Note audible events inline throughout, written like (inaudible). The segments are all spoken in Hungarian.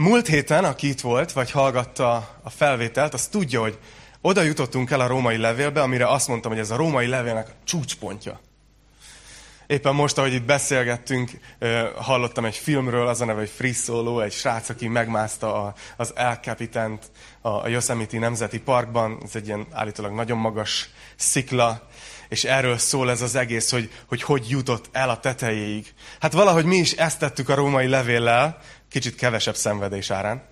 Múlt héten, aki itt volt, vagy hallgatta a felvételt, az tudja, hogy oda jutottunk el a római levélbe, amire azt mondtam, hogy ez a római levélnek a csúcspontja. Éppen most, ahogy itt beszélgettünk, hallottam egy filmről, az a neve, hogy Free Solo, egy srác, aki megmászta az El Capitant a Yosemite Nemzeti Parkban. Ez egy ilyen állítólag nagyon magas szikla, és erről szól ez az egész, hogy, hogy hogy jutott el a tetejéig. Hát valahogy mi is ezt tettük a római levéllel, kicsit kevesebb szenvedés árán.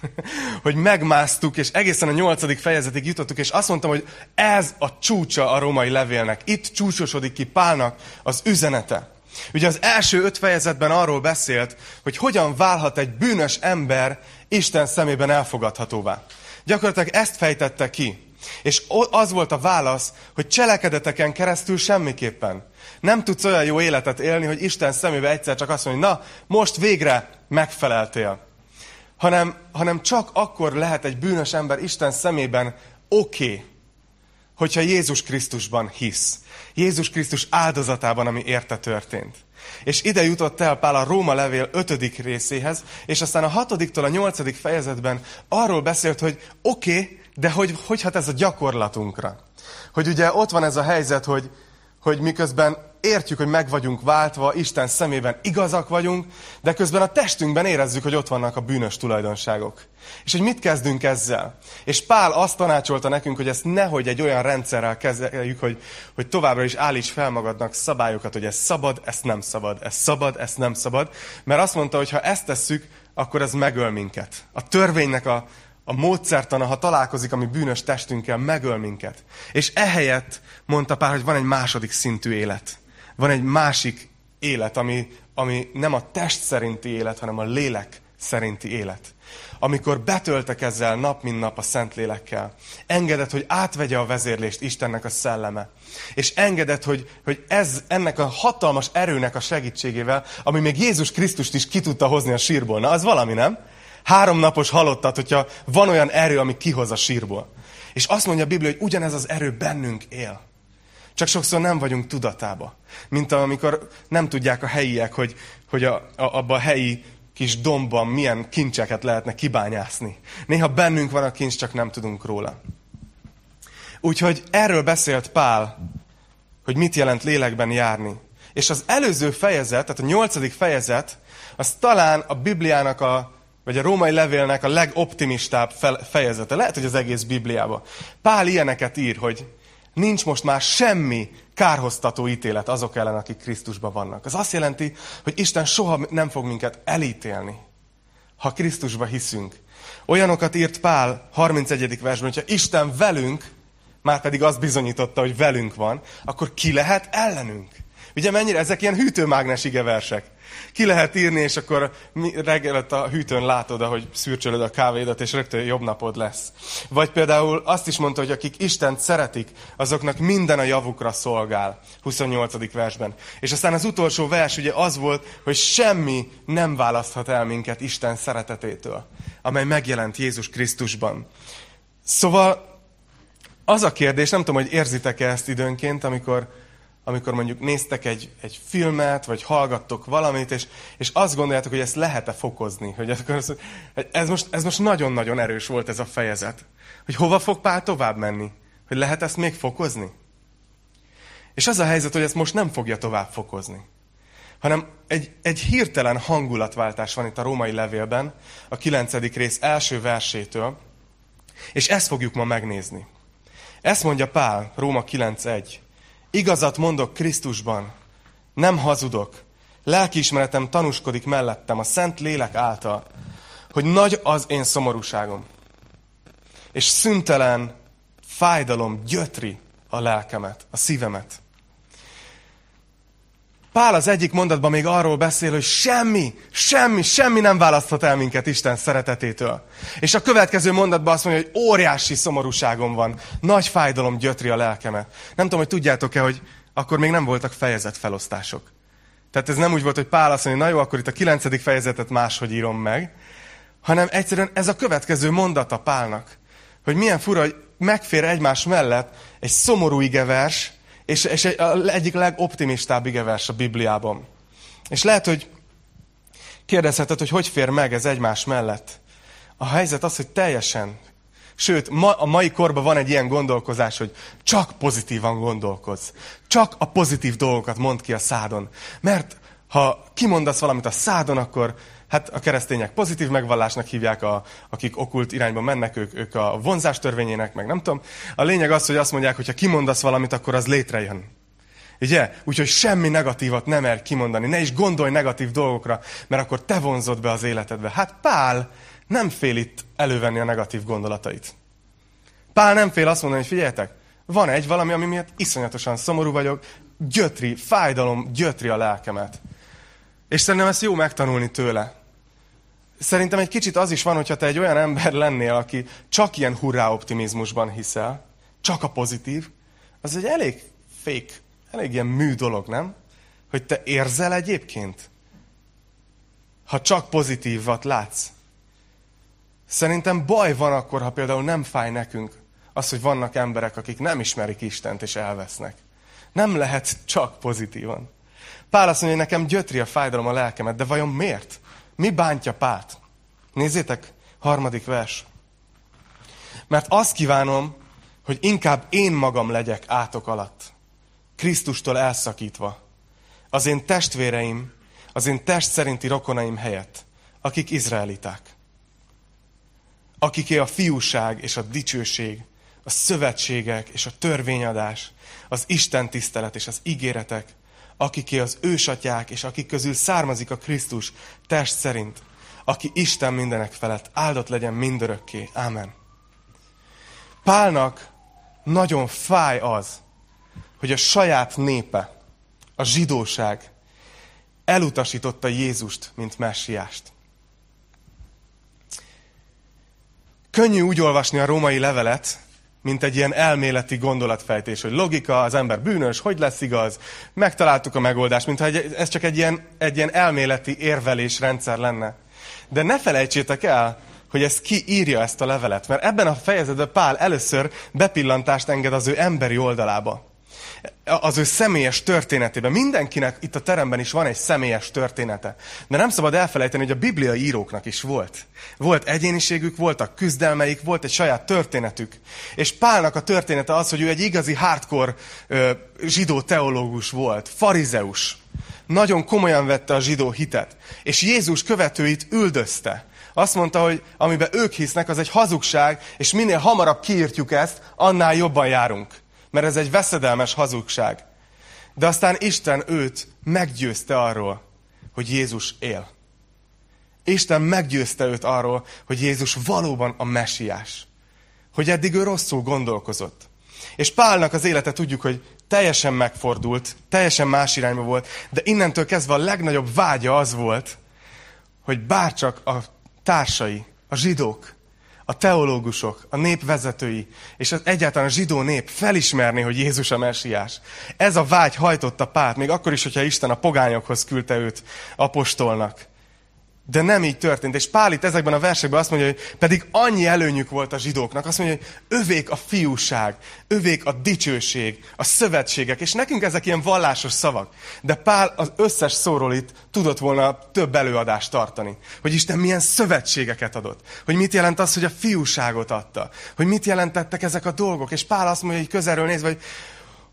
(laughs) hogy megmásztuk, és egészen a nyolcadik fejezetig jutottuk, és azt mondtam, hogy ez a csúcsa a római levélnek. Itt csúcsosodik ki Pálnak az üzenete. Ugye az első öt fejezetben arról beszélt, hogy hogyan válhat egy bűnös ember Isten szemében elfogadhatóvá. Gyakorlatilag ezt fejtette ki. És az volt a válasz, hogy cselekedeteken keresztül semmiképpen. Nem tudsz olyan jó életet élni, hogy Isten szemébe egyszer csak azt mondja, na, most végre megfeleltél. Hanem, hanem csak akkor lehet egy bűnös ember Isten szemében oké, okay, hogyha Jézus Krisztusban hisz. Jézus Krisztus áldozatában, ami érte történt. És ide jutott el Pál a Róma levél ötödik részéhez, és aztán a hatodiktól a nyolcadik fejezetben arról beszélt, hogy oké, okay, de hogy, hogy hat ez a gyakorlatunkra? Hogy ugye ott van ez a helyzet, hogy, hogy miközben értjük, hogy meg vagyunk váltva, Isten szemében igazak vagyunk, de közben a testünkben érezzük, hogy ott vannak a bűnös tulajdonságok. És hogy mit kezdünk ezzel? És Pál azt tanácsolta nekünk, hogy ezt nehogy egy olyan rendszerrel kezeljük, hogy, hogy továbbra is állíts fel magadnak szabályokat, hogy ez szabad, ez nem szabad, ez szabad, ez nem szabad. Mert azt mondta, hogy ha ezt tesszük, akkor ez megöl minket. A törvénynek a, a módszertana, ha találkozik a mi bűnös testünkkel, megöl minket. És ehelyett mondta Pál, hogy van egy második szintű élet. Van egy másik élet, ami, ami nem a test szerinti élet, hanem a lélek szerinti élet. Amikor betöltek ezzel nap, mint nap a Szentlélekkel, engedett, hogy átvegye a vezérlést Istennek a szelleme. És engedett, hogy, hogy ez, ennek a hatalmas erőnek a segítségével, ami még Jézus Krisztust is ki tudta hozni a sírból. Na, az valami, nem? Három napos halottat, hogyha van olyan erő, ami kihoz a sírból. És azt mondja a Biblia, hogy ugyanez az erő bennünk él. Csak sokszor nem vagyunk tudatába. Mint amikor nem tudják a helyiek, hogy, hogy a, a, abba a helyi kis dombban milyen kincseket lehetne kibányászni. Néha bennünk van a kincs, csak nem tudunk róla. Úgyhogy erről beszélt Pál, hogy mit jelent lélekben járni. És az előző fejezet, tehát a nyolcadik fejezet, az talán a Bibliának a vagy a római levélnek a legoptimistább fejezete. Lehet, hogy az egész Bibliában. Pál ilyeneket ír, hogy nincs most már semmi kárhoztató ítélet azok ellen, akik Krisztusban vannak. Ez azt jelenti, hogy Isten soha nem fog minket elítélni, ha Krisztusba hiszünk. Olyanokat írt Pál 31. versben, hogyha Isten velünk, már pedig azt bizonyította, hogy velünk van, akkor ki lehet ellenünk? Ugye mennyire, ezek ilyen hűtőmágnes ige versek. Ki lehet írni, és akkor reggelet a hűtőn látod, ahogy szürcsölöd a kávédat, és rögtön jobb napod lesz. Vagy például azt is mondta, hogy akik Istent szeretik, azoknak minden a javukra szolgál. 28. versben. És aztán az utolsó vers ugye az volt, hogy semmi nem választhat el minket Isten szeretetétől, amely megjelent Jézus Krisztusban. Szóval az a kérdés, nem tudom, hogy érzitek-e ezt időnként, amikor amikor mondjuk néztek egy, egy filmet, vagy hallgattok valamit, és, és azt gondoljátok, hogy ezt lehet-e fokozni. Hogy ez, ez, most, ez most nagyon-nagyon erős volt ez a fejezet. Hogy hova fog Pál tovább menni? Hogy lehet ezt még fokozni? És az a helyzet, hogy ezt most nem fogja tovább fokozni. Hanem egy, egy hirtelen hangulatváltás van itt a római levélben, a kilencedik rész első versétől, és ezt fogjuk ma megnézni. Ezt mondja Pál, Róma 9.1. Igazat mondok Krisztusban, nem hazudok. Lelkiismeretem tanúskodik mellettem a Szent Lélek által, hogy nagy az én szomorúságom. És szüntelen fájdalom gyötri a lelkemet, a szívemet. Pál az egyik mondatban még arról beszél, hogy semmi, semmi, semmi nem választhat el minket Isten szeretetétől. És a következő mondatban azt mondja, hogy óriási szomorúságom van, nagy fájdalom gyötri a lelkemet. Nem tudom, hogy tudjátok-e, hogy akkor még nem voltak felosztások. Tehát ez nem úgy volt, hogy Pál azt mondja, na jó, akkor itt a kilencedik fejezetet máshogy írom meg, hanem egyszerűen ez a következő mondata Pálnak. Hogy milyen fura, hogy megfér egymás mellett egy szomorú igevers, és, és egy, a egyik legoptimistább igevers a Bibliában. És lehet, hogy Kérdezheted, hogy hogy fér meg ez egymás mellett. A helyzet az, hogy teljesen. Sőt, ma, a mai korban van egy ilyen gondolkozás, hogy csak pozitívan gondolkozz. Csak a pozitív dolgokat mond ki a szádon. Mert ha kimondasz valamit a szádon, akkor hát a keresztények pozitív megvallásnak hívják, a, akik okult irányba mennek, ők, ők a vonzás törvényének, meg nem tudom. A lényeg az, hogy azt mondják, hogy ha kimondasz valamit, akkor az létrejön. Ugye? Úgyhogy semmi negatívat nem mer kimondani. Ne is gondolj negatív dolgokra, mert akkor te vonzod be az életedbe. Hát Pál nem fél itt elővenni a negatív gondolatait. Pál nem fél azt mondani, hogy figyeljetek, van egy valami, ami miatt iszonyatosan szomorú vagyok, gyötri, fájdalom gyötri a lelkemet. És szerintem ezt jó megtanulni tőle. Szerintem egy kicsit az is van, hogyha te egy olyan ember lennél, aki csak ilyen hurrá optimizmusban hiszel, csak a pozitív, az egy elég fake, elég ilyen mű dolog, nem? Hogy te érzel egyébként? Ha csak pozitívat látsz. Szerintem baj van akkor, ha például nem fáj nekünk az, hogy vannak emberek, akik nem ismerik Istent és elvesznek. Nem lehet csak pozitívan. Pál azt mondja, hogy nekem gyötri a fájdalom a lelkemet, de vajon miért? Mi bántja Pált? Nézzétek, harmadik vers. Mert azt kívánom, hogy inkább én magam legyek átok alatt, Krisztustól elszakítva, az én testvéreim, az én test szerinti rokonaim helyett, akik izraeliták. Akiké a fiúság és a dicsőség, a szövetségek és a törvényadás, az Isten tisztelet és az ígéretek, akiké az ősatyák, és akik közül származik a Krisztus test szerint, aki Isten mindenek felett, áldott legyen mindörökké. Ámen. Pálnak nagyon fáj az, hogy a saját népe, a zsidóság elutasította Jézust, mint messiást. Könnyű úgy olvasni a római levelet, mint egy ilyen elméleti gondolatfejtés, hogy logika, az ember bűnös, hogy lesz igaz, megtaláltuk a megoldást, mintha ez csak egy ilyen, egy ilyen elméleti érvelésrendszer lenne. De ne felejtsétek el, hogy ez ki írja ezt a levelet, mert ebben a fejezetben Pál először bepillantást enged az ő emberi oldalába az ő személyes történetében. Mindenkinek itt a teremben is van egy személyes története. De nem szabad elfelejteni, hogy a Biblia íróknak is volt. Volt egyéniségük, voltak küzdelmeik, volt egy saját történetük. És Pálnak a története az, hogy ő egy igazi hardcore ö, zsidó teológus volt, farizeus. Nagyon komolyan vette a zsidó hitet. És Jézus követőit üldözte. Azt mondta, hogy amiben ők hisznek, az egy hazugság, és minél hamarabb kiírtjuk ezt, annál jobban járunk mert ez egy veszedelmes hazugság. De aztán Isten őt meggyőzte arról, hogy Jézus él. Isten meggyőzte őt arról, hogy Jézus valóban a mesiás. Hogy eddig ő rosszul gondolkozott. És Pálnak az élete tudjuk, hogy teljesen megfordult, teljesen más irányba volt, de innentől kezdve a legnagyobb vágya az volt, hogy bárcsak a társai, a zsidók a teológusok, a nép vezetői, és az egyáltalán a zsidó nép felismerni, hogy Jézus a messiás. Ez a vágy hajtotta Pált, még akkor is, hogyha Isten a pogányokhoz küldte őt apostolnak. De nem így történt. És Pál itt ezekben a versekben azt mondja, hogy pedig annyi előnyük volt a zsidóknak. Azt mondja, hogy övék a fiúság, övék a dicsőség, a szövetségek. És nekünk ezek ilyen vallásos szavak. De Pál az összes szóról itt tudott volna több előadást tartani. Hogy Isten milyen szövetségeket adott. Hogy mit jelent az, hogy a fiúságot adta. Hogy mit jelentettek ezek a dolgok. És Pál azt mondja, hogy közelről nézve, hogy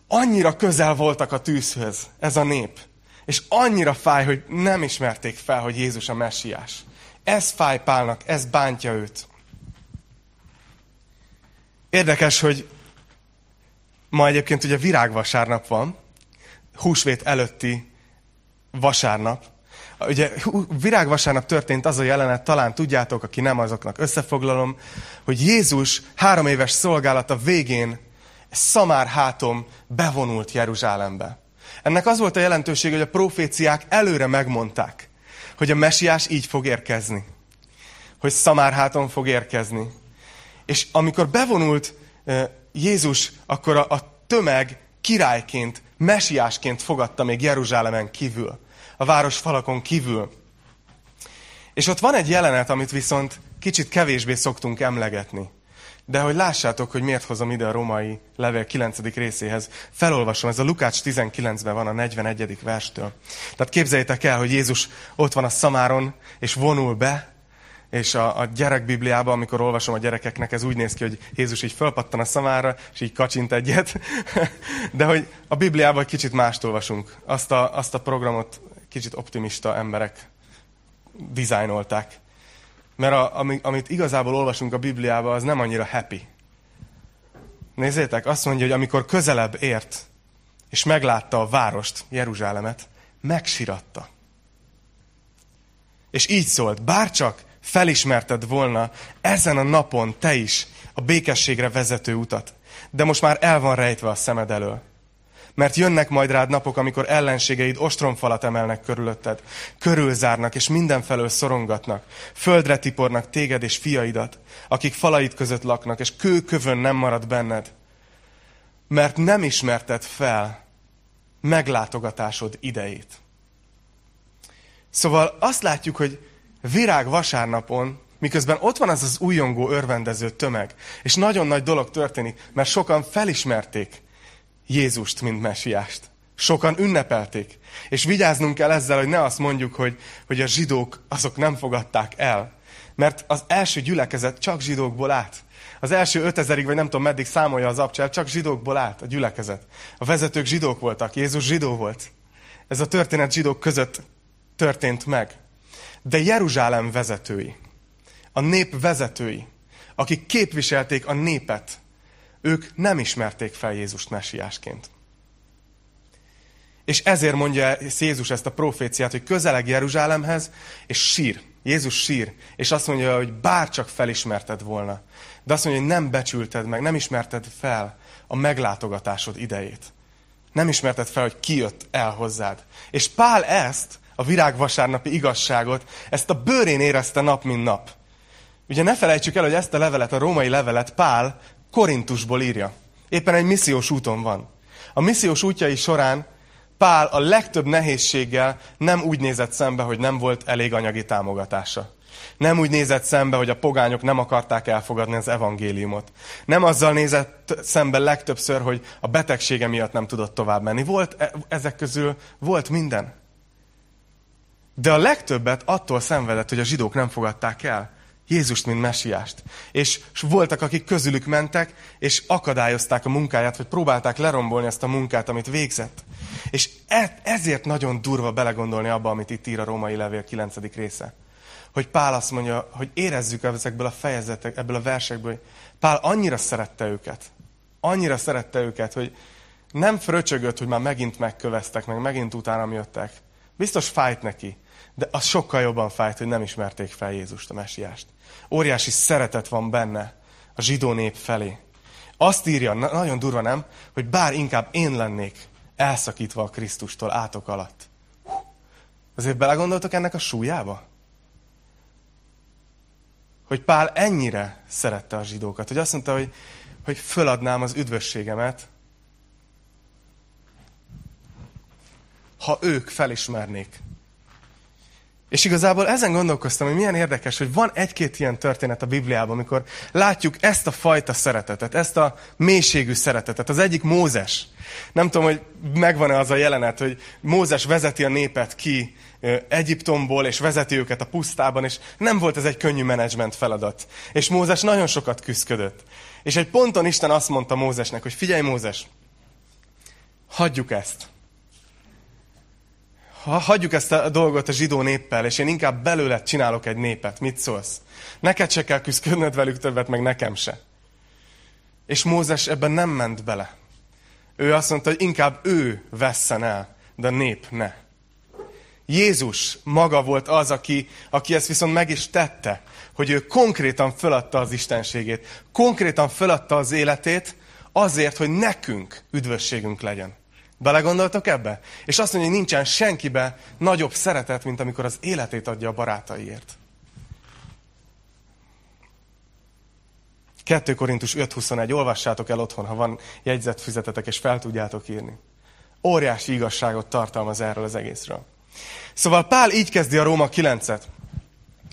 annyira közel voltak a tűzhöz ez a nép és annyira fáj, hogy nem ismerték fel, hogy Jézus a messiás. Ez fáj Pálnak, ez bántja őt. Érdekes, hogy ma egyébként ugye virágvasárnap van, húsvét előtti vasárnap. Ugye virágvasárnap történt az a jelenet, talán tudjátok, aki nem azoknak összefoglalom, hogy Jézus három éves szolgálata végén Szamár hátom bevonult Jeruzsálembe. Ennek az volt a jelentőség, hogy a proféciák előre megmondták, hogy a mesiás így fog érkezni. Hogy Szamárháton fog érkezni. És amikor bevonult Jézus, akkor a, tömeg királyként, mesiásként fogadta még Jeruzsálemen kívül. A város falakon kívül. És ott van egy jelenet, amit viszont kicsit kevésbé szoktunk emlegetni. De hogy lássátok, hogy miért hozom ide a római levél 9. részéhez, felolvasom, ez a Lukács 19-ben van a 41. verstől. Tehát képzeljétek el, hogy Jézus ott van a szamáron, és vonul be, és a, a gyerekbibliában, amikor olvasom a gyerekeknek, ez úgy néz ki, hogy Jézus így fölpattan a szamára, és így kacsint egyet. (laughs) De hogy a Bibliában egy kicsit mást olvasunk. Azt a, azt a programot kicsit optimista emberek dizájnolták. Mert a, amit igazából olvasunk a Bibliában, az nem annyira happy. Nézzétek, azt mondja, hogy amikor közelebb ért, és meglátta a várost, Jeruzsálemet, megsiratta. És így szólt, bárcsak felismerted volna ezen a napon te is a békességre vezető utat, de most már el van rejtve a szemed elől. Mert jönnek majd rád napok, amikor ellenségeid ostromfalat emelnek körülötted, körülzárnak és mindenfelől szorongatnak, földre tipornak téged és fiaidat, akik falait között laknak, és kőkövön nem marad benned. Mert nem ismerted fel meglátogatásod idejét. Szóval azt látjuk, hogy virág vasárnapon, miközben ott van az az újongó, örvendező tömeg, és nagyon nagy dolog történik, mert sokan felismerték Jézust, mint mesiást. Sokan ünnepelték. És vigyáznunk kell ezzel, hogy ne azt mondjuk, hogy, hogy a zsidók azok nem fogadták el. Mert az első gyülekezet csak zsidókból állt. Az első ötezerig, vagy nem tudom meddig számolja az abcsel, csak zsidókból állt a gyülekezet. A vezetők zsidók voltak, Jézus zsidó volt. Ez a történet zsidók között történt meg. De Jeruzsálem vezetői, a nép vezetői, akik képviselték a népet, ők nem ismerték fel Jézust mesiásként. És ezért mondja Jézus ezt a proféciát, hogy közeleg Jeruzsálemhez, és sír. Jézus sír, és azt mondja, hogy bárcsak felismerted volna. De azt mondja, hogy nem becsülted meg, nem ismerted fel a meglátogatásod idejét. Nem ismerted fel, hogy ki jött el hozzád. És Pál ezt a virágvasárnapi igazságot, ezt a bőrén érezte nap, mint nap. Ugye ne felejtsük el, hogy ezt a levelet, a római levelet Pál Korintusból írja. Éppen egy missziós úton van. A missziós útjai során Pál a legtöbb nehézséggel nem úgy nézett szembe, hogy nem volt elég anyagi támogatása. Nem úgy nézett szembe, hogy a pogányok nem akarták elfogadni az evangéliumot. Nem azzal nézett szembe legtöbbször, hogy a betegsége miatt nem tudott tovább menni. Volt e- ezek közül, volt minden. De a legtöbbet attól szenvedett, hogy a zsidók nem fogadták el Jézust, mint mesiást. És voltak, akik közülük mentek, és akadályozták a munkáját, vagy próbálták lerombolni ezt a munkát, amit végzett. És e- ezért nagyon durva belegondolni abba, amit itt ír a római levél 9. része. Hogy Pál azt mondja, hogy érezzük ezekből a fejezetek, ebből a versekből, hogy Pál annyira szerette őket, annyira szerette őket, hogy nem fröcsögött, hogy már megint megköveztek, meg megint utána jöttek. Biztos fájt neki, de az sokkal jobban fájt, hogy nem ismerték fel Jézust, a mesiást. Óriási szeretet van benne a zsidó nép felé. Azt írja, nagyon durva nem, hogy bár inkább én lennék elszakítva a Krisztustól átok alatt. Azért belegondoltok ennek a súlyába? Hogy Pál ennyire szerette a zsidókat, hogy azt mondta, hogy, hogy föladnám az üdvösségemet, ha ők felismernék és igazából ezen gondolkoztam, hogy milyen érdekes, hogy van egy-két ilyen történet a Bibliában, amikor látjuk ezt a fajta szeretetet, ezt a mélységű szeretetet. Az egyik Mózes. Nem tudom, hogy megvan-e az a jelenet, hogy Mózes vezeti a népet ki Egyiptomból, és vezeti őket a pusztában, és nem volt ez egy könnyű menedzsment feladat. És Mózes nagyon sokat küzdött. És egy ponton Isten azt mondta Mózesnek, hogy figyelj Mózes, hagyjuk ezt ha hagyjuk ezt a dolgot a zsidó néppel, és én inkább belőled csinálok egy népet, mit szólsz? Neked se kell küzdködnöd velük többet, meg nekem se. És Mózes ebben nem ment bele. Ő azt mondta, hogy inkább ő vesszen el, de nép ne. Jézus maga volt az, aki, aki ezt viszont meg is tette, hogy ő konkrétan föladta az istenségét, konkrétan föladta az életét azért, hogy nekünk üdvösségünk legyen. Belegondoltok ebbe? És azt mondja, hogy nincsen senkibe nagyobb szeretet, mint amikor az életét adja a barátaiért. 2 Korintus 5.21, olvassátok el otthon, ha van jegyzett füzetetek, és fel tudjátok írni. Óriási igazságot tartalmaz erről az egészről. Szóval Pál így kezdi a Róma 9-et.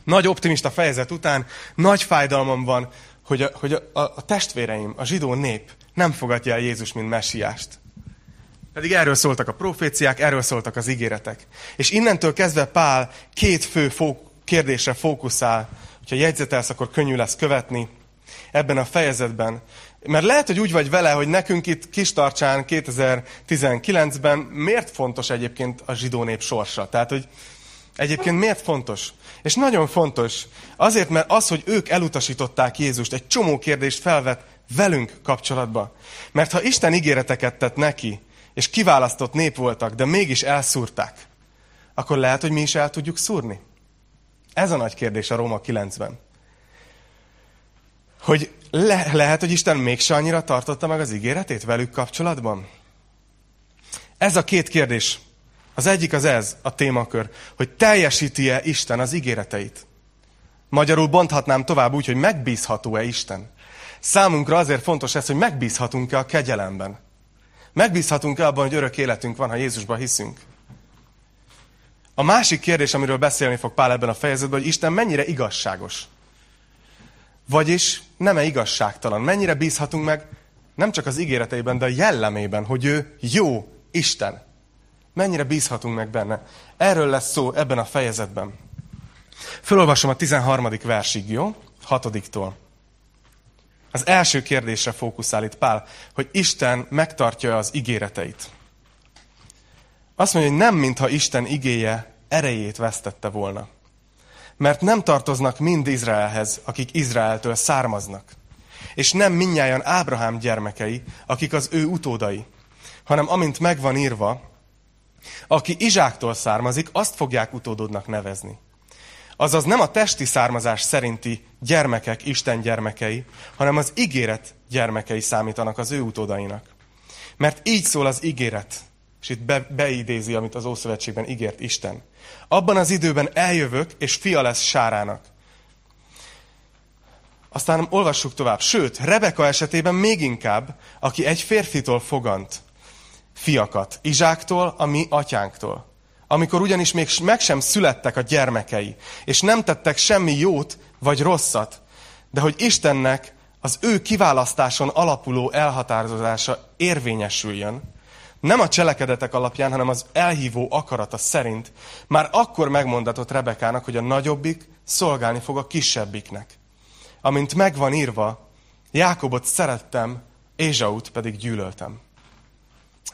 Nagy optimista fejezet után, nagy fájdalmam van, hogy, a, hogy a, a testvéreim, a zsidó nép nem fogadja el Jézus, mint messiást. Pedig erről szóltak a proféciák, erről szóltak az ígéretek. És innentől kezdve Pál két fő fó, kérdésre fókuszál. Hogyha jegyzetelsz, akkor könnyű lesz követni ebben a fejezetben. Mert lehet, hogy úgy vagy vele, hogy nekünk itt Kistarcsán 2019-ben miért fontos egyébként a zsidó nép sorsa? Tehát, hogy egyébként miért fontos? És nagyon fontos. Azért, mert az, hogy ők elutasították Jézust, egy csomó kérdést felvet velünk kapcsolatba. Mert ha Isten ígéreteket tett neki, és kiválasztott nép voltak, de mégis elszúrták, akkor lehet, hogy mi is el tudjuk szúrni. Ez a nagy kérdés a Róma 9-ben. Hogy le, lehet, hogy Isten mégse annyira tartotta meg az ígéretét velük kapcsolatban? Ez a két kérdés. Az egyik az ez, a témakör, hogy teljesíti-e Isten az ígéreteit. Magyarul bonthatnám tovább úgy, hogy megbízható-e Isten. Számunkra azért fontos ez, hogy megbízhatunk-e a kegyelemben. Megbízhatunk-e abban, hogy örök életünk van, ha Jézusban hiszünk. A másik kérdés, amiről beszélni fog Pál ebben a fejezetben, hogy Isten mennyire igazságos. Vagyis nem-e igazságtalan? Mennyire bízhatunk meg nem csak az ígéreteiben, de a jellemében, hogy ő jó Isten. Mennyire bízhatunk meg benne? Erről lesz szó ebben a fejezetben. Fölolvasom a 13. versig, jó? Hatodiktól. Az első kérdésre fókuszál itt Pál, hogy Isten megtartja az ígéreteit. Azt mondja, hogy nem mintha Isten igéje erejét vesztette volna. Mert nem tartoznak mind Izraelhez, akik Izraeltől származnak. És nem minnyáján Ábrahám gyermekei, akik az ő utódai, hanem amint megvan írva, aki Izsáktól származik, azt fogják utódodnak nevezni. Azaz nem a testi származás szerinti gyermekek Isten gyermekei, hanem az ígéret gyermekei számítanak az ő utódainak. Mert így szól az ígéret, és itt be, beidézi, amit az Ószövetségben ígért Isten. Abban az időben eljövök, és fia lesz Sárának. Aztán olvassuk tovább. Sőt, Rebeka esetében még inkább, aki egy férfitól fogant fiakat, Izsáktól, a mi atyánktól. Amikor ugyanis még meg sem születtek a gyermekei, és nem tettek semmi jót vagy rosszat, de hogy Istennek az ő kiválasztáson alapuló elhatározása érvényesüljön, nem a cselekedetek alapján, hanem az elhívó akarata szerint, már akkor megmondatott Rebekának, hogy a nagyobbik szolgálni fog a kisebbiknek. Amint megvan írva, Jákobot szerettem, Ézsaut pedig gyűlöltem.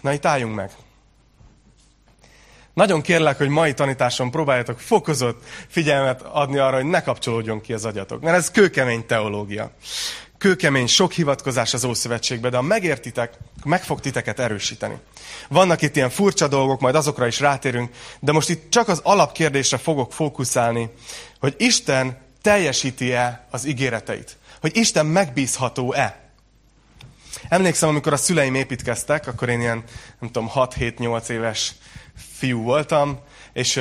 Na itt álljunk meg. Nagyon kérlek, hogy mai tanításon próbáljatok fokozott figyelmet adni arra, hogy ne kapcsolódjon ki az agyatok. Mert ez kőkemény teológia. Kőkemény, sok hivatkozás az Ószövetségbe, de ha megértitek, meg fog titeket erősíteni. Vannak itt ilyen furcsa dolgok, majd azokra is rátérünk, de most itt csak az alapkérdésre fogok fókuszálni, hogy Isten teljesíti-e az ígéreteit? Hogy Isten megbízható-e? Emlékszem, amikor a szüleim építkeztek, akkor én ilyen, nem tudom, 6-7-8 éves fiú voltam, és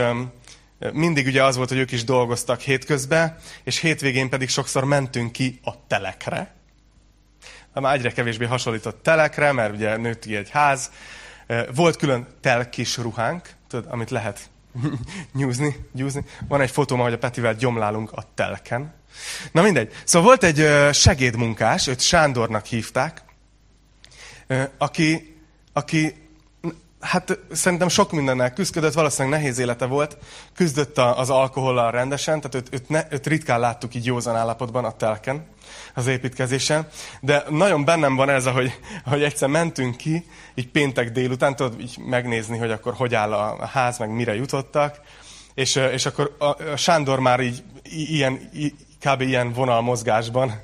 mindig ugye az volt, hogy ők is dolgoztak hétközben, és hétvégén pedig sokszor mentünk ki a telekre. Már egyre kevésbé hasonlított telekre, mert ugye nőtt ki egy ház. Volt külön telkis ruhánk, tudod, amit lehet (laughs) nyúzni, gyúzni. Van egy fotóm, ahogy a Petivel gyomlálunk a telken. Na mindegy. Szóval volt egy segédmunkás, őt Sándornak hívták, aki, aki hát szerintem sok mindennel küzdött, valószínűleg nehéz élete volt, küzdött az alkohollal rendesen, tehát őt, őt, ne, őt ritkán láttuk így józan állapotban a telken, az építkezésen, de nagyon bennem van ez, ahogy, ahogy egyszer mentünk ki, így péntek délután, tudod, így megnézni, hogy akkor hogy áll a ház, meg mire jutottak, és, és akkor a, a Sándor már így ilyen, kb. ilyen vonalmozgásban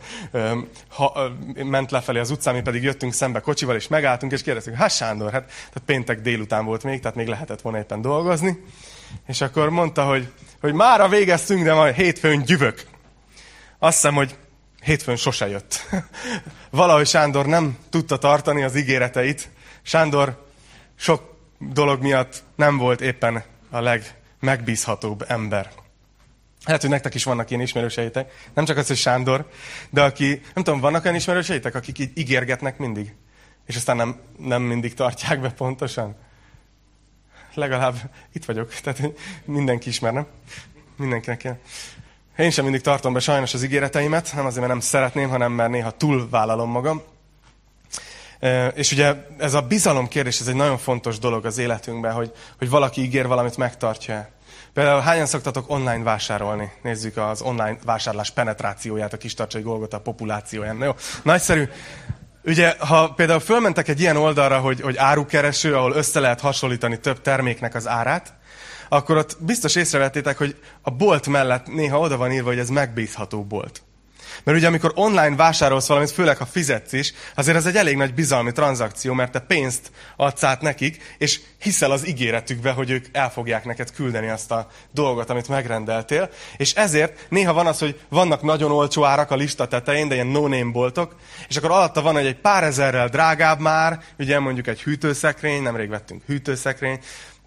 ha, ment lefelé az utcán, mi pedig jöttünk szembe kocsival, és megálltunk, és kérdeztük, hát Sándor, hát tehát péntek délután volt még, tehát még lehetett volna éppen dolgozni. És akkor mondta, hogy, hogy mára végeztünk, de majd hétfőn gyüvök. Azt hiszem, hogy hétfőn sose jött. (laughs) Valahogy Sándor nem tudta tartani az ígéreteit. Sándor sok dolog miatt nem volt éppen a legmegbízhatóbb ember. Lehet, hogy nektek is vannak ilyen ismerőseitek. Nem csak az, hogy Sándor, de aki, nem tudom, vannak olyan ismerőseitek, akik így ígérgetnek mindig, és aztán nem, nem mindig tartják be pontosan? Legalább itt vagyok, tehát mindenki ismer, nem? Mindenkinek ilyen. Én sem mindig tartom be sajnos az ígéreteimet, nem azért, mert nem szeretném, hanem mert néha túlvállalom magam. És ugye ez a bizalom kérdés, ez egy nagyon fontos dolog az életünkben, hogy, hogy valaki ígér valamit, megtartja Például hányan szoktatok online vásárolni? Nézzük az online vásárlás penetrációját a Kistarcsai Golgota populációján. Jó, nagyszerű. Ugye, ha például fölmentek egy ilyen oldalra, hogy, hogy árukereső, ahol össze lehet hasonlítani több terméknek az árát, akkor ott biztos észrevettétek, hogy a bolt mellett néha oda van írva, hogy ez megbízható bolt. Mert ugye amikor online vásárolsz valamit, főleg ha fizetsz is, azért ez egy elég nagy bizalmi tranzakció, mert te pénzt adsz át nekik, és hiszel az ígéretükbe, hogy ők el fogják neked küldeni azt a dolgot, amit megrendeltél. És ezért néha van az, hogy vannak nagyon olcsó árak a lista tetején, de ilyen no-name boltok, és akkor alatta van, hogy egy pár ezerrel drágább már, ugye mondjuk egy hűtőszekrény, nemrég vettünk hűtőszekrény,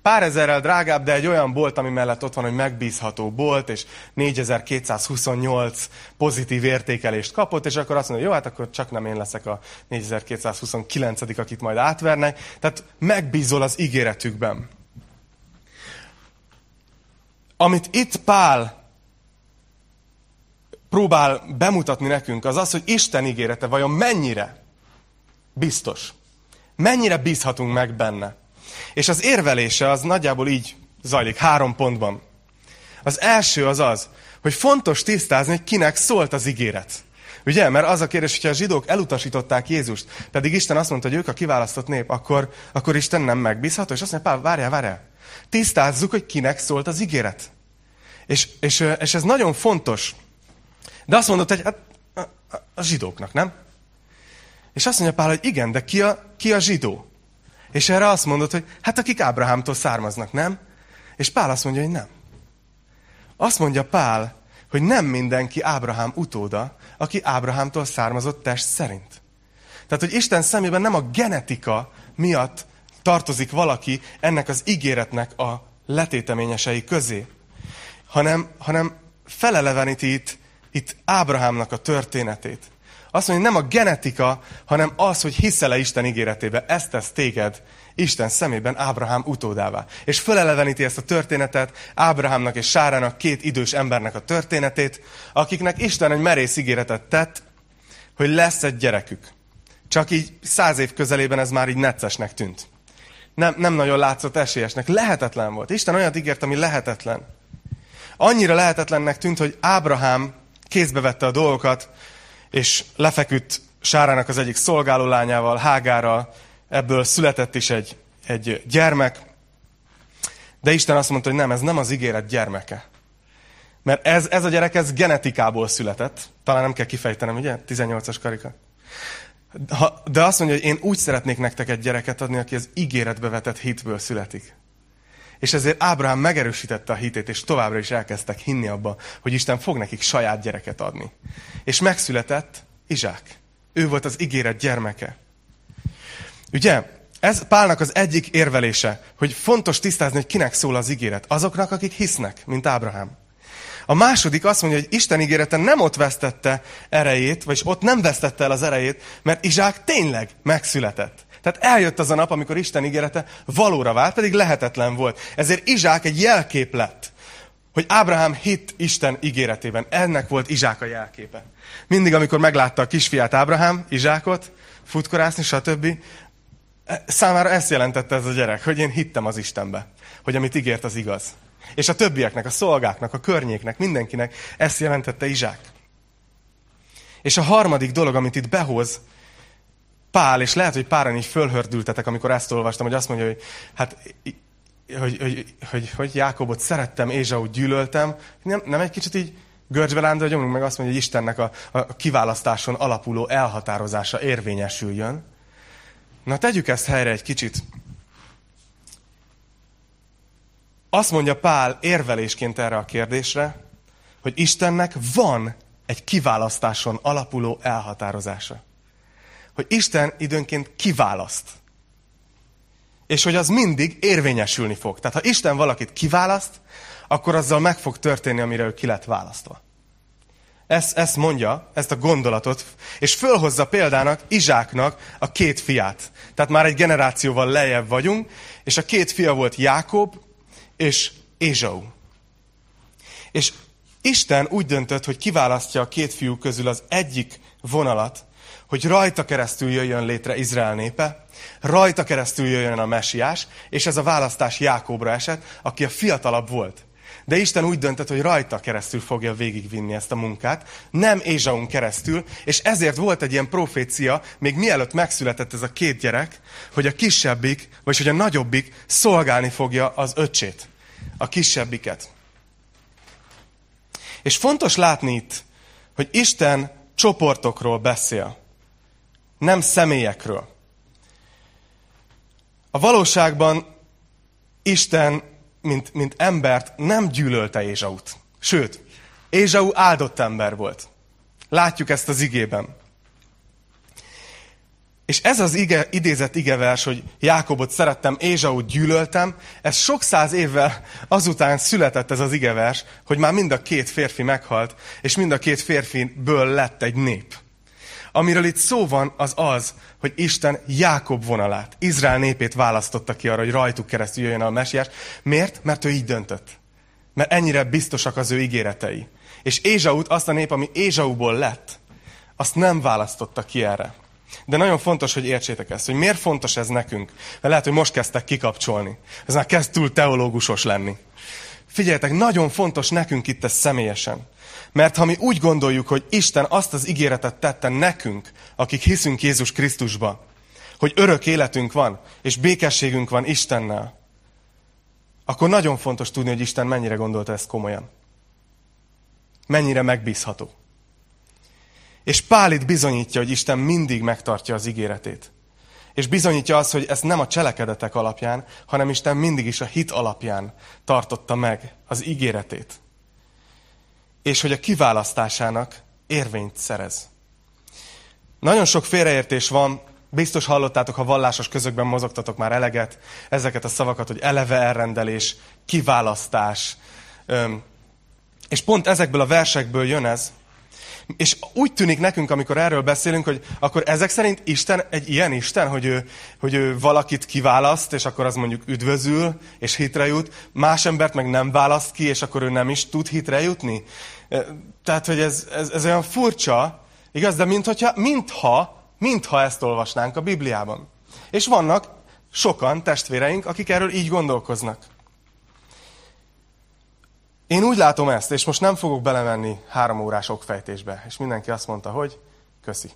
pár ezerrel drágább, de egy olyan bolt, ami mellett ott van, hogy megbízható bolt, és 4228 pozitív értékelést kapott, és akkor azt mondja, jó, hát akkor csak nem én leszek a 4229 akit majd átvernek. Tehát megbízol az ígéretükben. Amit itt Pál próbál bemutatni nekünk, az az, hogy Isten ígérete vajon mennyire biztos. Mennyire bízhatunk meg benne. És az érvelése az nagyjából így zajlik, három pontban. Az első az az, hogy fontos tisztázni, hogy kinek szólt az ígéret. Ugye? Mert az a kérdés, hogyha a zsidók elutasították Jézust, pedig Isten azt mondta, hogy ők a kiválasztott nép, akkor, akkor Isten nem megbízható, és azt mondja, Pál, várjál, várjál. Tisztázzuk, hogy kinek szólt az ígéret. És, és, és ez nagyon fontos. De azt mondott, hogy hát, a, a zsidóknak, nem? És azt mondja Pál, hogy igen, de ki a, ki a zsidó? És erre azt mondod, hogy hát akik Ábrahámtól származnak, nem? És Pál azt mondja, hogy nem. Azt mondja Pál, hogy nem mindenki Ábrahám utóda, aki Ábrahámtól származott test szerint. Tehát, hogy Isten szemében nem a genetika miatt tartozik valaki ennek az ígéretnek a letéteményesei közé, hanem, hanem feleleveníti itt, itt Ábrahámnak a történetét. Azt mondja, nem a genetika, hanem az, hogy hiszel-e Isten ígéretébe. Ezt tesz téged Isten szemében Ábrahám utódává. És föleleveníti ezt a történetet, Ábrahámnak és Sárának, két idős embernek a történetét, akiknek Isten egy merész ígéretet tett, hogy lesz egy gyerekük. Csak így száz év közelében ez már így neccesnek tűnt. Nem, nem nagyon látszott esélyesnek. Lehetetlen volt. Isten olyat ígért, ami lehetetlen. Annyira lehetetlennek tűnt, hogy Ábrahám kézbe vette a dolgokat, és lefeküdt Sárának az egyik szolgáló lányával, Hágára, ebből született is egy, egy gyermek, de Isten azt mondta, hogy nem, ez nem az ígéret gyermeke. Mert ez, ez a gyerek, ez genetikából született. Talán nem kell kifejtenem, ugye? 18-as karika. De azt mondja, hogy én úgy szeretnék nektek egy gyereket adni, aki az ígéretbe vetett hitből születik. És ezért Ábrahám megerősítette a hitét, és továbbra is elkezdtek hinni abba, hogy Isten fog nekik saját gyereket adni. És megszületett Izsák. Ő volt az ígéret gyermeke. Ugye, ez Pálnak az egyik érvelése, hogy fontos tisztázni, hogy kinek szól az ígéret. Azoknak, akik hisznek, mint Ábrahám. A második azt mondja, hogy Isten ígérete nem ott vesztette erejét, vagyis ott nem vesztette el az erejét, mert Izsák tényleg megszületett. Tehát eljött az a nap, amikor Isten ígérete valóra vált, pedig lehetetlen volt. Ezért Izsák egy jelkép lett, hogy Ábrahám hit Isten ígéretében. Ennek volt Izsák a jelképe. Mindig, amikor meglátta a kisfiát Ábrahám, Izsákot, futkorászni, stb., számára ezt jelentette ez a gyerek, hogy én hittem az Istenbe, hogy amit ígért, az igaz. És a többieknek, a szolgáknak, a környéknek, mindenkinek ezt jelentette Izsák. És a harmadik dolog, amit itt behoz, Pál, és lehet, hogy páran így fölhördültetek, amikor ezt olvastam, hogy azt mondja, hogy hát hogy, hogy, hogy, hogy Jákobot szerettem, Ézsaut gyűlöltem. Nem, nem egy kicsit így görcsbe lándoljuk, meg azt mondja, hogy Istennek a, a kiválasztáson alapuló elhatározása érvényesüljön. Na, tegyük ezt helyre egy kicsit. Azt mondja Pál érvelésként erre a kérdésre, hogy Istennek van egy kiválasztáson alapuló elhatározása hogy Isten időnként kiválaszt. És hogy az mindig érvényesülni fog. Tehát ha Isten valakit kiválaszt, akkor azzal meg fog történni, amire ő ki lett választva. Ezt, ezt mondja, ezt a gondolatot, és fölhozza példának Izsáknak a két fiát. Tehát már egy generációval lejjebb vagyunk, és a két fia volt Jákob és Ézsau. És Isten úgy döntött, hogy kiválasztja a két fiú közül az egyik vonalat, hogy rajta keresztül jöjjön létre Izrael népe, rajta keresztül jöjjön a mesiás, és ez a választás Jákobra esett, aki a fiatalabb volt. De Isten úgy döntött, hogy rajta keresztül fogja végigvinni ezt a munkát, nem Ézsaun keresztül, és ezért volt egy ilyen profécia, még mielőtt megszületett ez a két gyerek, hogy a kisebbik, vagy hogy a nagyobbik szolgálni fogja az öcsét, a kisebbiket. És fontos látni itt, hogy Isten csoportokról beszél, nem személyekről. A valóságban Isten, mint, mint embert nem gyűlölte Ézsaut. Sőt, Ézsau áldott ember volt. Látjuk ezt az igében. És ez az ige, idézett igevers, hogy Jákobot szerettem, Ézsaut gyűlöltem, ez sok száz évvel azután született ez az igevers, hogy már mind a két férfi meghalt, és mind a két férfiből lett egy nép. Amiről itt szó van, az az, hogy Isten Jákob vonalát, Izrael népét választotta ki arra, hogy rajtuk keresztül jöjjön a mesiás. Miért? Mert ő így döntött. Mert ennyire biztosak az ő ígéretei. És Ézsaut, azt a nép, ami Ézsauból lett, azt nem választotta ki erre. De nagyon fontos, hogy értsétek ezt, hogy miért fontos ez nekünk. Mert lehet, hogy most kezdtek kikapcsolni. Ez már kezd túl teológusos lenni. Figyeljetek, nagyon fontos nekünk itt ez személyesen. Mert ha mi úgy gondoljuk, hogy Isten azt az ígéretet tette nekünk, akik hiszünk Jézus Krisztusba, hogy örök életünk van, és békességünk van Istennel, akkor nagyon fontos tudni, hogy Isten mennyire gondolta ezt komolyan. Mennyire megbízható. És Pál itt bizonyítja, hogy Isten mindig megtartja az ígéretét. És bizonyítja azt, hogy ez nem a cselekedetek alapján, hanem Isten mindig is a hit alapján tartotta meg az ígéretét. És hogy a kiválasztásának érvényt szerez. Nagyon sok félreértés van, biztos hallottátok, ha vallásos közökben mozogtatok már eleget, ezeket a szavakat, hogy eleve elrendelés, kiválasztás. És pont ezekből a versekből jön ez, és úgy tűnik nekünk, amikor erről beszélünk, hogy akkor ezek szerint Isten egy ilyen Isten, hogy ő, hogy ő valakit kiválaszt, és akkor az mondjuk üdvözül, és hitre jut, más embert meg nem választ ki, és akkor ő nem is tud hitre jutni. Tehát, hogy ez, ez, ez olyan furcsa, igaz, de mintha, mintha, mintha ezt olvasnánk a Bibliában. És vannak sokan testvéreink, akik erről így gondolkoznak. Én úgy látom ezt, és most nem fogok belemenni három órás okfejtésbe, és mindenki azt mondta, hogy köszi.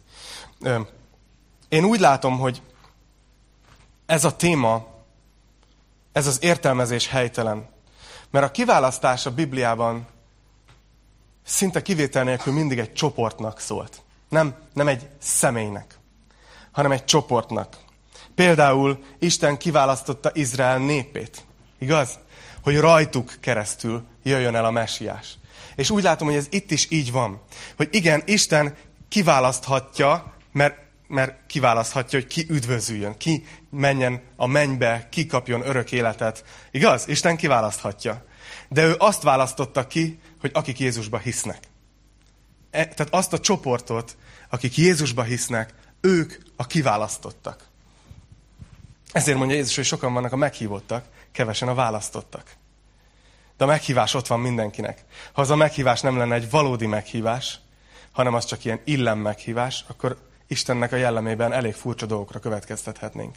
Én úgy látom, hogy ez a téma, ez az értelmezés helytelen. Mert a kiválasztás a Bibliában szinte kivétel nélkül mindig egy csoportnak szólt. Nem, nem egy személynek, hanem egy csoportnak. Például Isten kiválasztotta Izrael népét. Igaz? Hogy rajtuk keresztül jöjjön el a messiás. És úgy látom, hogy ez itt is így van. Hogy igen, Isten kiválaszthatja, mert, mert kiválaszthatja, hogy ki üdvözüljön, ki menjen a mennybe, ki kapjon örök életet. Igaz? Isten kiválaszthatja. De ő azt választotta ki, hogy akik Jézusba hisznek. E, tehát azt a csoportot, akik Jézusba hisznek, ők a kiválasztottak. Ezért mondja Jézus, hogy sokan vannak a meghívottak, kevesen a választottak. De a meghívás ott van mindenkinek. Ha az a meghívás nem lenne egy valódi meghívás, hanem az csak ilyen illem meghívás, akkor Istennek a jellemében elég furcsa dolgokra következtethetnénk.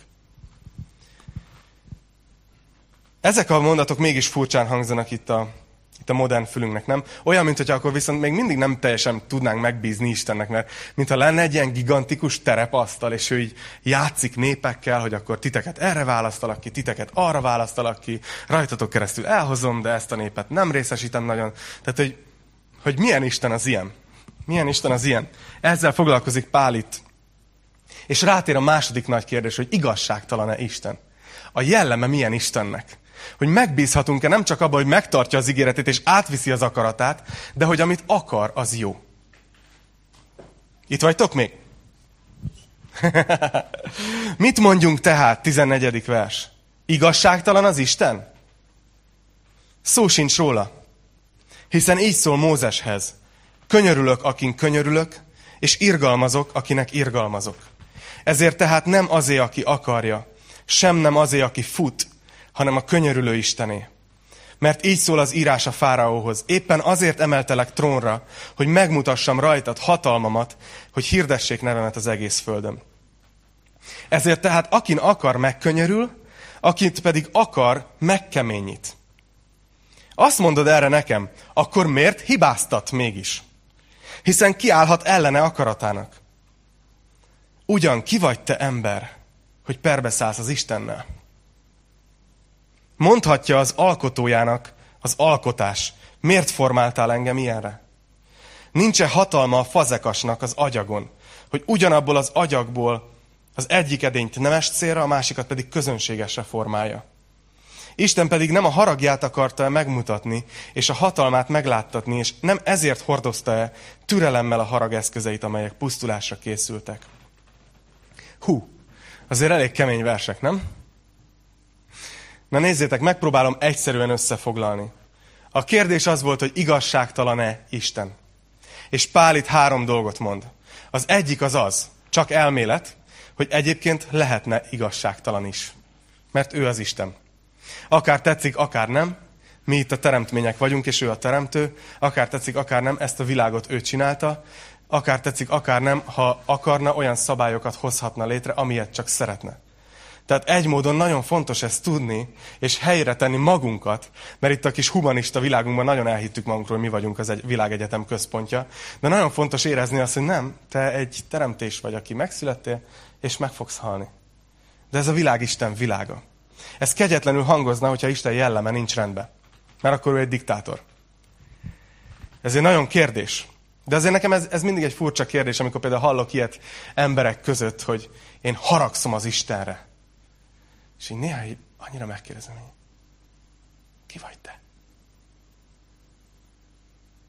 Ezek a mondatok mégis furcsán hangzanak itt a, itt a modern fülünknek, nem? Olyan, mint akkor viszont még mindig nem teljesen tudnánk megbízni Istennek, mert mintha lenne egy ilyen gigantikus terepasztal, és ő így játszik népekkel, hogy akkor titeket erre választalak ki, titeket arra választalak ki, rajtatok keresztül elhozom, de ezt a népet nem részesítem nagyon. Tehát, hogy, hogy milyen Isten az ilyen? Milyen Isten az ilyen? Ezzel foglalkozik Pál itt. És rátér a második nagy kérdés, hogy igazságtalan-e Isten? A jelleme milyen Istennek? Hogy megbízhatunk-e nem csak abban, hogy megtartja az ígéretét és átviszi az akaratát, de hogy amit akar, az jó. Itt vagytok még? (laughs) Mit mondjunk tehát, 14. vers? Igazságtalan az Isten? Szó sincs róla. Hiszen így szól Mózeshez. Könyörülök, akin könyörülök, és irgalmazok, akinek irgalmazok. Ezért tehát nem azé, aki akarja, sem nem azé, aki fut, hanem a könyörülő Istené. Mert így szól az írás a fáraóhoz. Éppen azért emeltelek trónra, hogy megmutassam rajtad hatalmamat, hogy hirdessék nevemet az egész földön. Ezért tehát akin akar, megkönyörül, akit pedig akar, megkeményít. Azt mondod erre nekem, akkor miért hibáztat mégis? Hiszen kiállhat ellene akaratának. Ugyan ki vagy te ember, hogy perbeszállsz az Istennel? Mondhatja az alkotójának az alkotás, miért formáltál engem ilyenre? Nincs-e hatalma a fazekasnak az agyagon, hogy ugyanabból az agyagból az egyik edényt nemes célra, a másikat pedig közönségesre formálja. Isten pedig nem a haragját akarta megmutatni, és a hatalmát megláttatni, és nem ezért hordozta-e türelemmel a harag eszközeit, amelyek pusztulásra készültek. Hú, azért elég kemény versek, nem? Na nézzétek, megpróbálom egyszerűen összefoglalni. A kérdés az volt, hogy igazságtalan-e Isten. És Pál itt három dolgot mond. Az egyik az az, csak elmélet, hogy egyébként lehetne igazságtalan is. Mert ő az Isten. Akár tetszik, akár nem, mi itt a teremtmények vagyunk, és ő a teremtő, akár tetszik, akár nem, ezt a világot ő csinálta, akár tetszik, akár nem, ha akarna, olyan szabályokat hozhatna létre, amilyet csak szeretne. Tehát egy módon nagyon fontos ezt tudni, és helyre tenni magunkat, mert itt a kis humanista világunkban nagyon elhittük magunkról, hogy mi vagyunk az egy világegyetem központja, de nagyon fontos érezni azt, hogy nem, te egy teremtés vagy, aki megszülettél, és meg fogsz halni. De ez a világ Isten világa. Ez kegyetlenül hangozna, hogyha Isten jelleme nincs rendben. Mert akkor ő egy diktátor. Ez egy nagyon kérdés. De azért nekem ez, ez mindig egy furcsa kérdés, amikor például hallok ilyet emberek között, hogy én haragszom az Istenre. És én néha így annyira megkérdezem, hogy ki vagy te?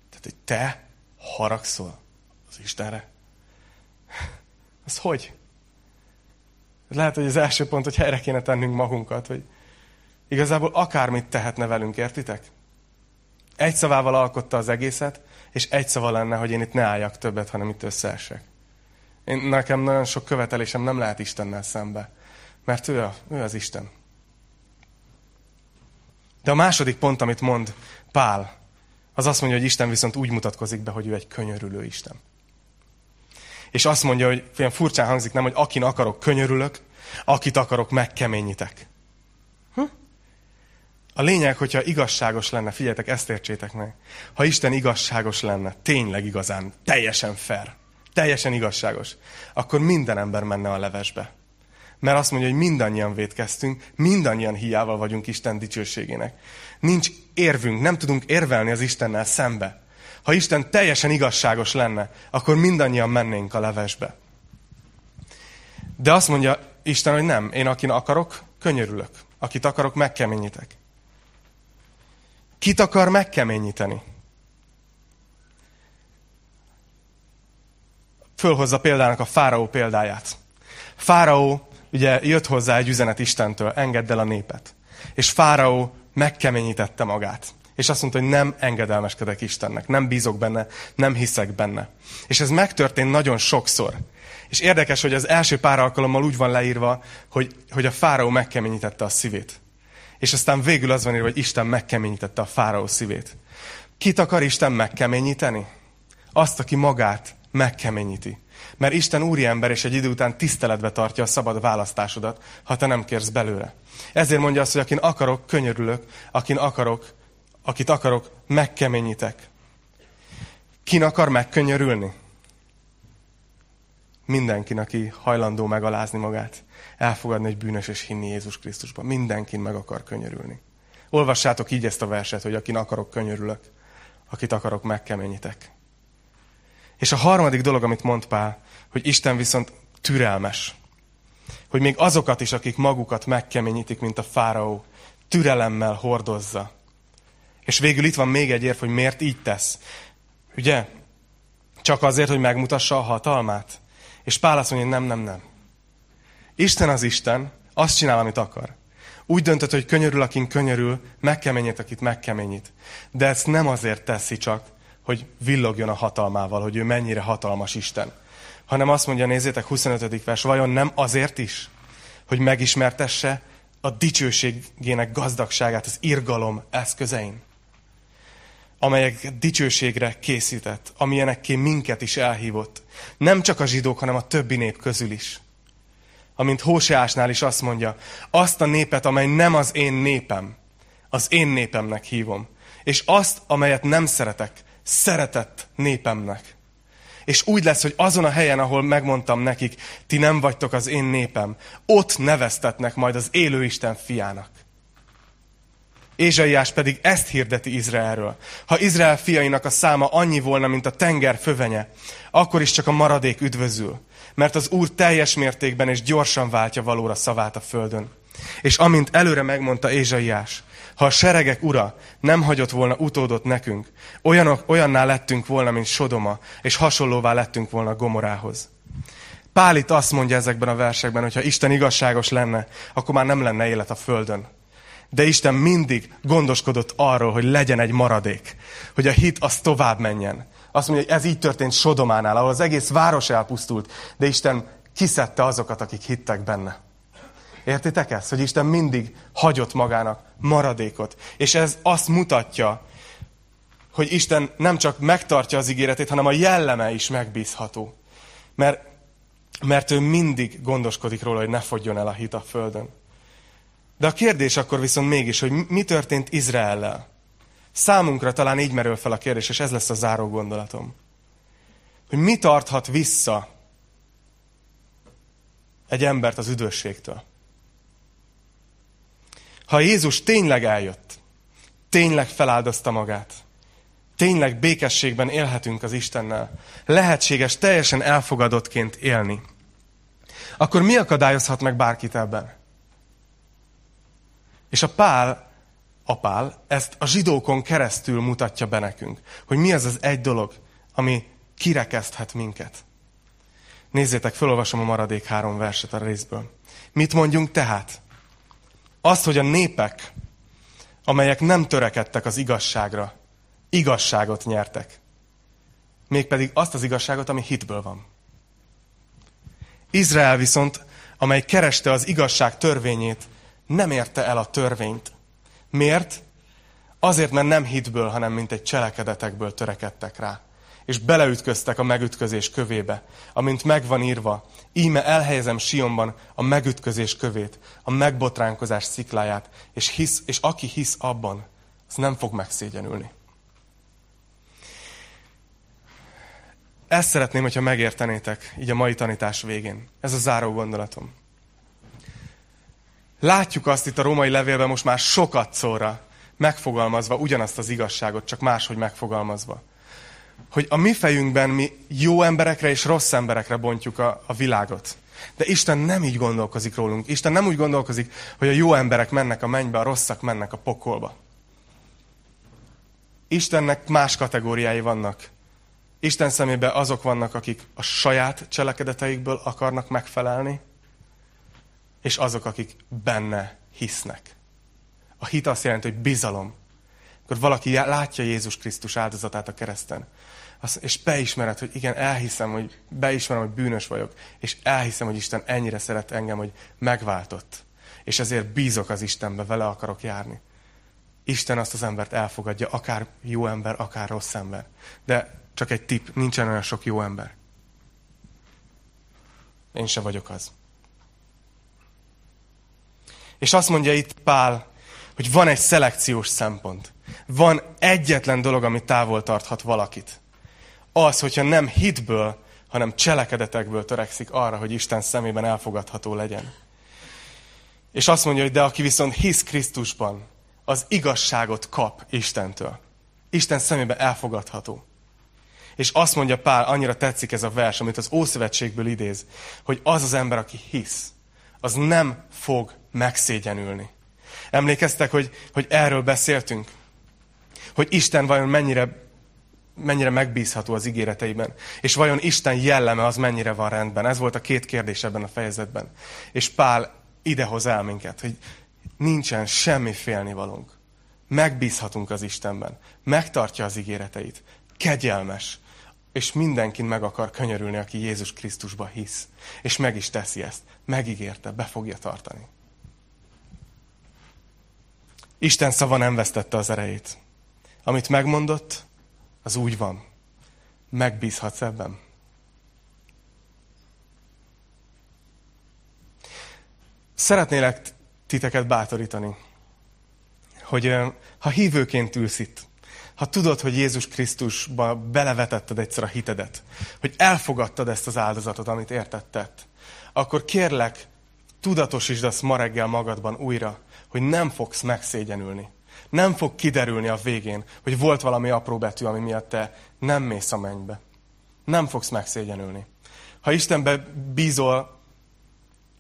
Tehát, hogy te haragszol az Istenre? Ez hogy? Lehet, hogy az első pont, hogy helyre kéne tennünk magunkat, hogy igazából akármit tehetne velünk, értitek? Egy szavával alkotta az egészet, és egy szava lenne, hogy én itt ne álljak többet, hanem itt összeesek. Én, nekem nagyon sok követelésem nem lehet Istennel szembe, mert ő, a, ő az Isten. De a második pont, amit mond Pál, az azt mondja, hogy Isten viszont úgy mutatkozik be, hogy ő egy könyörülő Isten. És azt mondja, hogy olyan furcsán hangzik, nem, hogy akin akarok, könyörülök, akit akarok, megkeményítek. Hm? A lényeg, hogyha igazságos lenne, figyeljetek, ezt értsétek meg. Ha Isten igazságos lenne, tényleg igazán, teljesen fair, teljesen igazságos, akkor minden ember menne a levesbe. Mert azt mondja, hogy mindannyian védkeztünk, mindannyian hiával vagyunk Isten dicsőségének. Nincs érvünk, nem tudunk érvelni az Istennel szembe. Ha Isten teljesen igazságos lenne, akkor mindannyian mennénk a levesbe. De azt mondja Isten, hogy nem. Én akin akarok, könyörülök. Akit akarok, megkeményítek. Kit akar megkeményíteni? Fölhozza példának a fáraó példáját. Fáraó ugye jött hozzá egy üzenet Istentől, engedd el a népet. És Fáraó megkeményítette magát. És azt mondta, hogy nem engedelmeskedek Istennek, nem bízok benne, nem hiszek benne. És ez megtörtént nagyon sokszor. És érdekes, hogy az első pár alkalommal úgy van leírva, hogy, hogy a fáraó megkeményítette a szívét. És aztán végül az van írva, hogy Isten megkeményítette a fáraó szívét. Kit akar Isten megkeményíteni? Azt, aki magát megkeményíti. Mert Isten úriember, és egy idő után tiszteletbe tartja a szabad választásodat, ha te nem kérsz belőle. Ezért mondja azt, hogy akin akarok, könyörülök, akin akarok, akit akarok, megkeményítek. Kin akar megkönyörülni? Mindenkin, aki hajlandó megalázni magát, elfogadni egy bűnös és hinni Jézus Krisztusban. Mindenkin meg akar könyörülni. Olvassátok így ezt a verset, hogy akin akarok, könyörülök, akit akarok, megkeményítek. És a harmadik dolog, amit mond Pál, hogy Isten viszont türelmes. Hogy még azokat is, akik magukat megkeményítik, mint a fáraó, türelemmel hordozza. És végül itt van még egy érv, hogy miért így tesz. Ugye? Csak azért, hogy megmutassa a hatalmát. És Pál azt mondja, nem, nem, nem. Isten az Isten, azt csinál, amit akar. Úgy döntött, hogy könyörül, akin könyörül, megkeményít, akit megkeményít. De ezt nem azért teszi csak, hogy villogjon a hatalmával, hogy ő mennyire hatalmas Isten. Hanem azt mondja, nézzétek, 25. vers, vajon nem azért is, hogy megismertesse a dicsőségének gazdagságát az irgalom eszközein, amelyek dicsőségre készített, amilyenekké minket is elhívott. Nem csak a zsidók, hanem a többi nép közül is. Amint Hóseásnál is azt mondja, azt a népet, amely nem az én népem, az én népemnek hívom. És azt, amelyet nem szeretek, szeretett népemnek. És úgy lesz, hogy azon a helyen, ahol megmondtam nekik, ti nem vagytok az én népem, ott neveztetnek majd az élő Isten fiának. Ézsaiás pedig ezt hirdeti Izraelről. Ha Izrael fiainak a száma annyi volna, mint a tenger fövenye, akkor is csak a maradék üdvözül. Mert az Úr teljes mértékben és gyorsan váltja valóra szavát a földön. És amint előre megmondta Ézsaiás, ha a seregek ura nem hagyott volna utódot nekünk, olyanok, olyanná lettünk volna, mint Sodoma, és hasonlóvá lettünk volna Gomorához. Pál itt azt mondja ezekben a versekben, hogy ha Isten igazságos lenne, akkor már nem lenne élet a földön. De Isten mindig gondoskodott arról, hogy legyen egy maradék, hogy a hit az tovább menjen. Azt mondja, hogy ez így történt Sodománál, ahol az egész város elpusztult, de Isten kiszedte azokat, akik hittek benne. Értitek ezt? Hogy Isten mindig hagyott magának maradékot. És ez azt mutatja, hogy Isten nem csak megtartja az ígéretét, hanem a jelleme is megbízható. Mert, mert ő mindig gondoskodik róla, hogy ne fogjon el a hit a földön. De a kérdés akkor viszont mégis, hogy mi történt Izraellel? Számunkra talán így merül fel a kérdés, és ez lesz a záró gondolatom. Hogy mi tarthat vissza egy embert az üdvösségtől? Ha Jézus tényleg eljött, tényleg feláldozta magát, tényleg békességben élhetünk az Istennel, lehetséges teljesen elfogadottként élni, akkor mi akadályozhat meg bárkit ebben? És a Pál, a Pál ezt a zsidókon keresztül mutatja be nekünk, hogy mi az az egy dolog, ami kirekeszthet minket. Nézzétek, felolvasom a maradék három verset a részből. Mit mondjunk tehát? Azt, hogy a népek, amelyek nem törekedtek az igazságra, igazságot nyertek. Mégpedig azt az igazságot, ami hitből van. Izrael viszont, amely kereste az igazság törvényét, nem érte el a törvényt. Miért? Azért, mert nem hitből, hanem mint egy cselekedetekből törekedtek rá és beleütköztek a megütközés kövébe, amint megvan írva, íme elhelyezem Sionban a megütközés kövét, a megbotránkozás szikláját, és, hisz, és aki hisz abban, az nem fog megszégyenülni. Ezt szeretném, hogyha megértenétek így a mai tanítás végén. Ez a záró gondolatom. Látjuk azt itt a római levélben most már sokat szóra megfogalmazva ugyanazt az igazságot, csak máshogy megfogalmazva hogy a mi fejünkben mi jó emberekre és rossz emberekre bontjuk a, a világot. De Isten nem így gondolkozik rólunk. Isten nem úgy gondolkozik, hogy a jó emberek mennek a mennybe, a rosszak mennek a pokolba. Istennek más kategóriái vannak. Isten szemében azok vannak, akik a saját cselekedeteikből akarnak megfelelni, és azok, akik benne hisznek. A hit azt jelenti, hogy bizalom. Akkor valaki látja Jézus Krisztus áldozatát a kereszten, és beismered, hogy igen, elhiszem, hogy beismerem, hogy bűnös vagyok, és elhiszem, hogy Isten ennyire szeret engem, hogy megváltott. És ezért bízok az Istenbe, vele akarok járni. Isten azt az embert elfogadja, akár jó ember, akár rossz ember. De csak egy tip, nincsen olyan sok jó ember. Én se vagyok az. És azt mondja itt Pál, hogy van egy szelekciós szempont. Van egyetlen dolog, ami távol tarthat valakit az, hogyha nem hitből, hanem cselekedetekből törekszik arra, hogy Isten szemében elfogadható legyen. És azt mondja, hogy de aki viszont hisz Krisztusban, az igazságot kap Istentől. Isten szemében elfogadható. És azt mondja Pál, annyira tetszik ez a vers, amit az Ószövetségből idéz, hogy az az ember, aki hisz, az nem fog megszégyenülni. Emlékeztek, hogy, hogy erről beszéltünk? Hogy Isten vajon mennyire mennyire megbízható az ígéreteiben. És vajon Isten jelleme az mennyire van rendben? Ez volt a két kérdés ebben a fejezetben. És Pál idehoz el minket, hogy nincsen semmi félnivalónk. Megbízhatunk az Istenben. Megtartja az ígéreteit. Kegyelmes. És mindenkin meg akar könyörülni, aki Jézus Krisztusba hisz. És meg is teszi ezt. Megígérte, be fogja tartani. Isten szava nem vesztette az erejét. Amit megmondott, az úgy van. Megbízhatsz ebben. Szeretnélek titeket bátorítani, hogy ha hívőként ülsz itt, ha tudod, hogy Jézus Krisztusba belevetetted egyszer a hitedet, hogy elfogadtad ezt az áldozatot, amit értettett, akkor kérlek, tudatosítsd azt ma reggel magadban újra, hogy nem fogsz megszégyenülni. Nem fog kiderülni a végén, hogy volt valami apró betű, ami miatt te nem mész a mennybe. Nem fogsz megszégyenülni. Ha Istenbe bízol,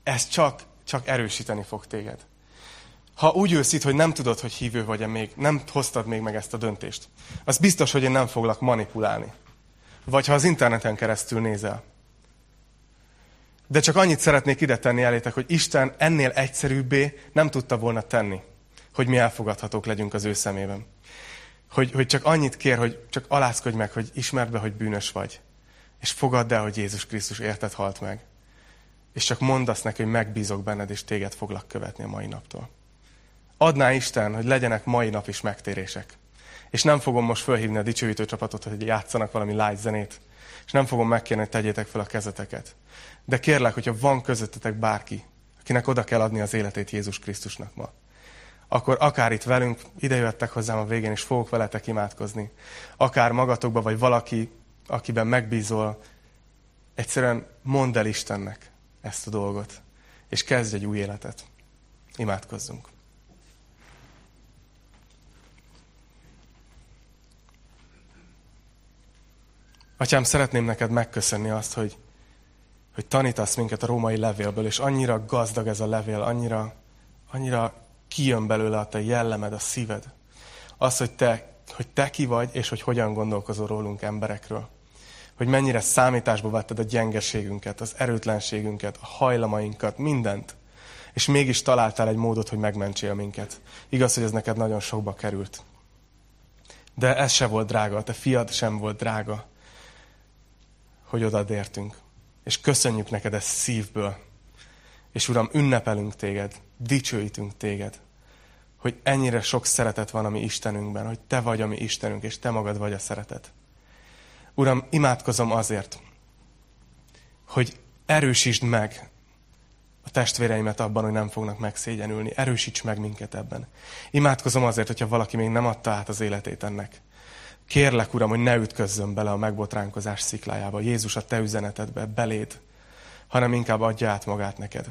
ez csak, csak erősíteni fog téged. Ha úgy ülsz itt, hogy nem tudod, hogy hívő vagy-e még, nem hoztad még meg ezt a döntést, az biztos, hogy én nem foglak manipulálni. Vagy ha az interneten keresztül nézel. De csak annyit szeretnék ide tenni elétek, hogy Isten ennél egyszerűbbé nem tudta volna tenni, hogy mi elfogadhatók legyünk az ő szemében. Hogy, hogy csak annyit kér, hogy csak alázkodj meg, hogy ismerd be, hogy bűnös vagy. És fogadd el, hogy Jézus Krisztus érted halt meg. És csak mondd azt neki, hogy megbízok benned, és téged foglak követni a mai naptól. Adná Isten, hogy legyenek mai nap is megtérések. És nem fogom most fölhívni a dicsőítő csapatot, hogy játszanak valami light zenét, és nem fogom megkérni, hogy tegyétek fel a kezeteket. De kérlek, hogyha van közöttetek bárki, akinek oda kell adni az életét Jézus Krisztusnak ma, akkor akár itt velünk, ide jöttek hozzám a végén, és fogok veletek imádkozni. Akár magatokba, vagy valaki, akiben megbízol, egyszerűen mondd el Istennek ezt a dolgot, és kezdj egy új életet. Imádkozzunk. Atyám, szeretném neked megköszönni azt, hogy, hogy tanítasz minket a római levélből, és annyira gazdag ez a levél, annyira, annyira kijön belőle a te jellemed, a szíved. Az, hogy te, hogy te ki vagy, és hogy hogyan gondolkozol rólunk emberekről. Hogy mennyire számításba vetted a gyengeségünket, az erőtlenségünket, a hajlamainkat, mindent. És mégis találtál egy módot, hogy megmentsél minket. Igaz, hogy ez neked nagyon sokba került. De ez se volt drága, a te fiad sem volt drága hogy oda értünk. És köszönjük neked ezt szívből. És Uram, ünnepelünk téged, dicsőítünk téged, hogy ennyire sok szeretet van a mi Istenünkben, hogy te vagy a mi Istenünk, és te magad vagy a szeretet. Uram, imádkozom azért, hogy erősítsd meg a testvéreimet abban, hogy nem fognak megszégyenülni. Erősíts meg minket ebben. Imádkozom azért, hogyha valaki még nem adta át az életét ennek. Kérlek, Uram, hogy ne ütközzön bele a megbotránkozás sziklájába, Jézus a Te üzenetedbe, beléd, hanem inkább adja át magát neked.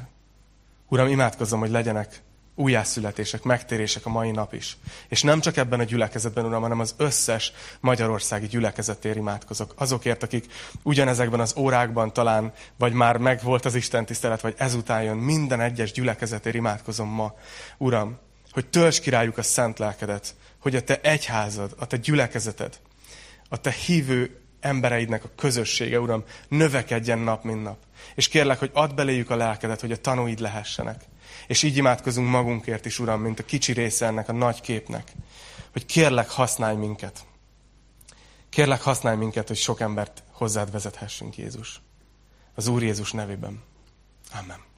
Uram, imádkozom, hogy legyenek újjászületések, megtérések a mai nap is. És nem csak ebben a gyülekezetben, Uram, hanem az összes magyarországi gyülekezetért imádkozok. Azokért, akik ugyanezekben az órákban talán, vagy már megvolt az Isten tisztelet, vagy ezután jön, minden egyes gyülekezetért imádkozom ma. Uram, hogy tölts királyuk a szent lelkedet, hogy a te egyházad, a te gyülekezeted, a te hívő embereidnek a közössége, Uram, növekedjen nap, mint nap. És kérlek, hogy add beléjük a lelkedet, hogy a tanúid lehessenek. És így imádkozunk magunkért is, Uram, mint a kicsi része ennek a nagy képnek. Hogy kérlek, használj minket. Kérlek, használj minket, hogy sok embert hozzád vezethessünk, Jézus. Az Úr Jézus nevében. Amen.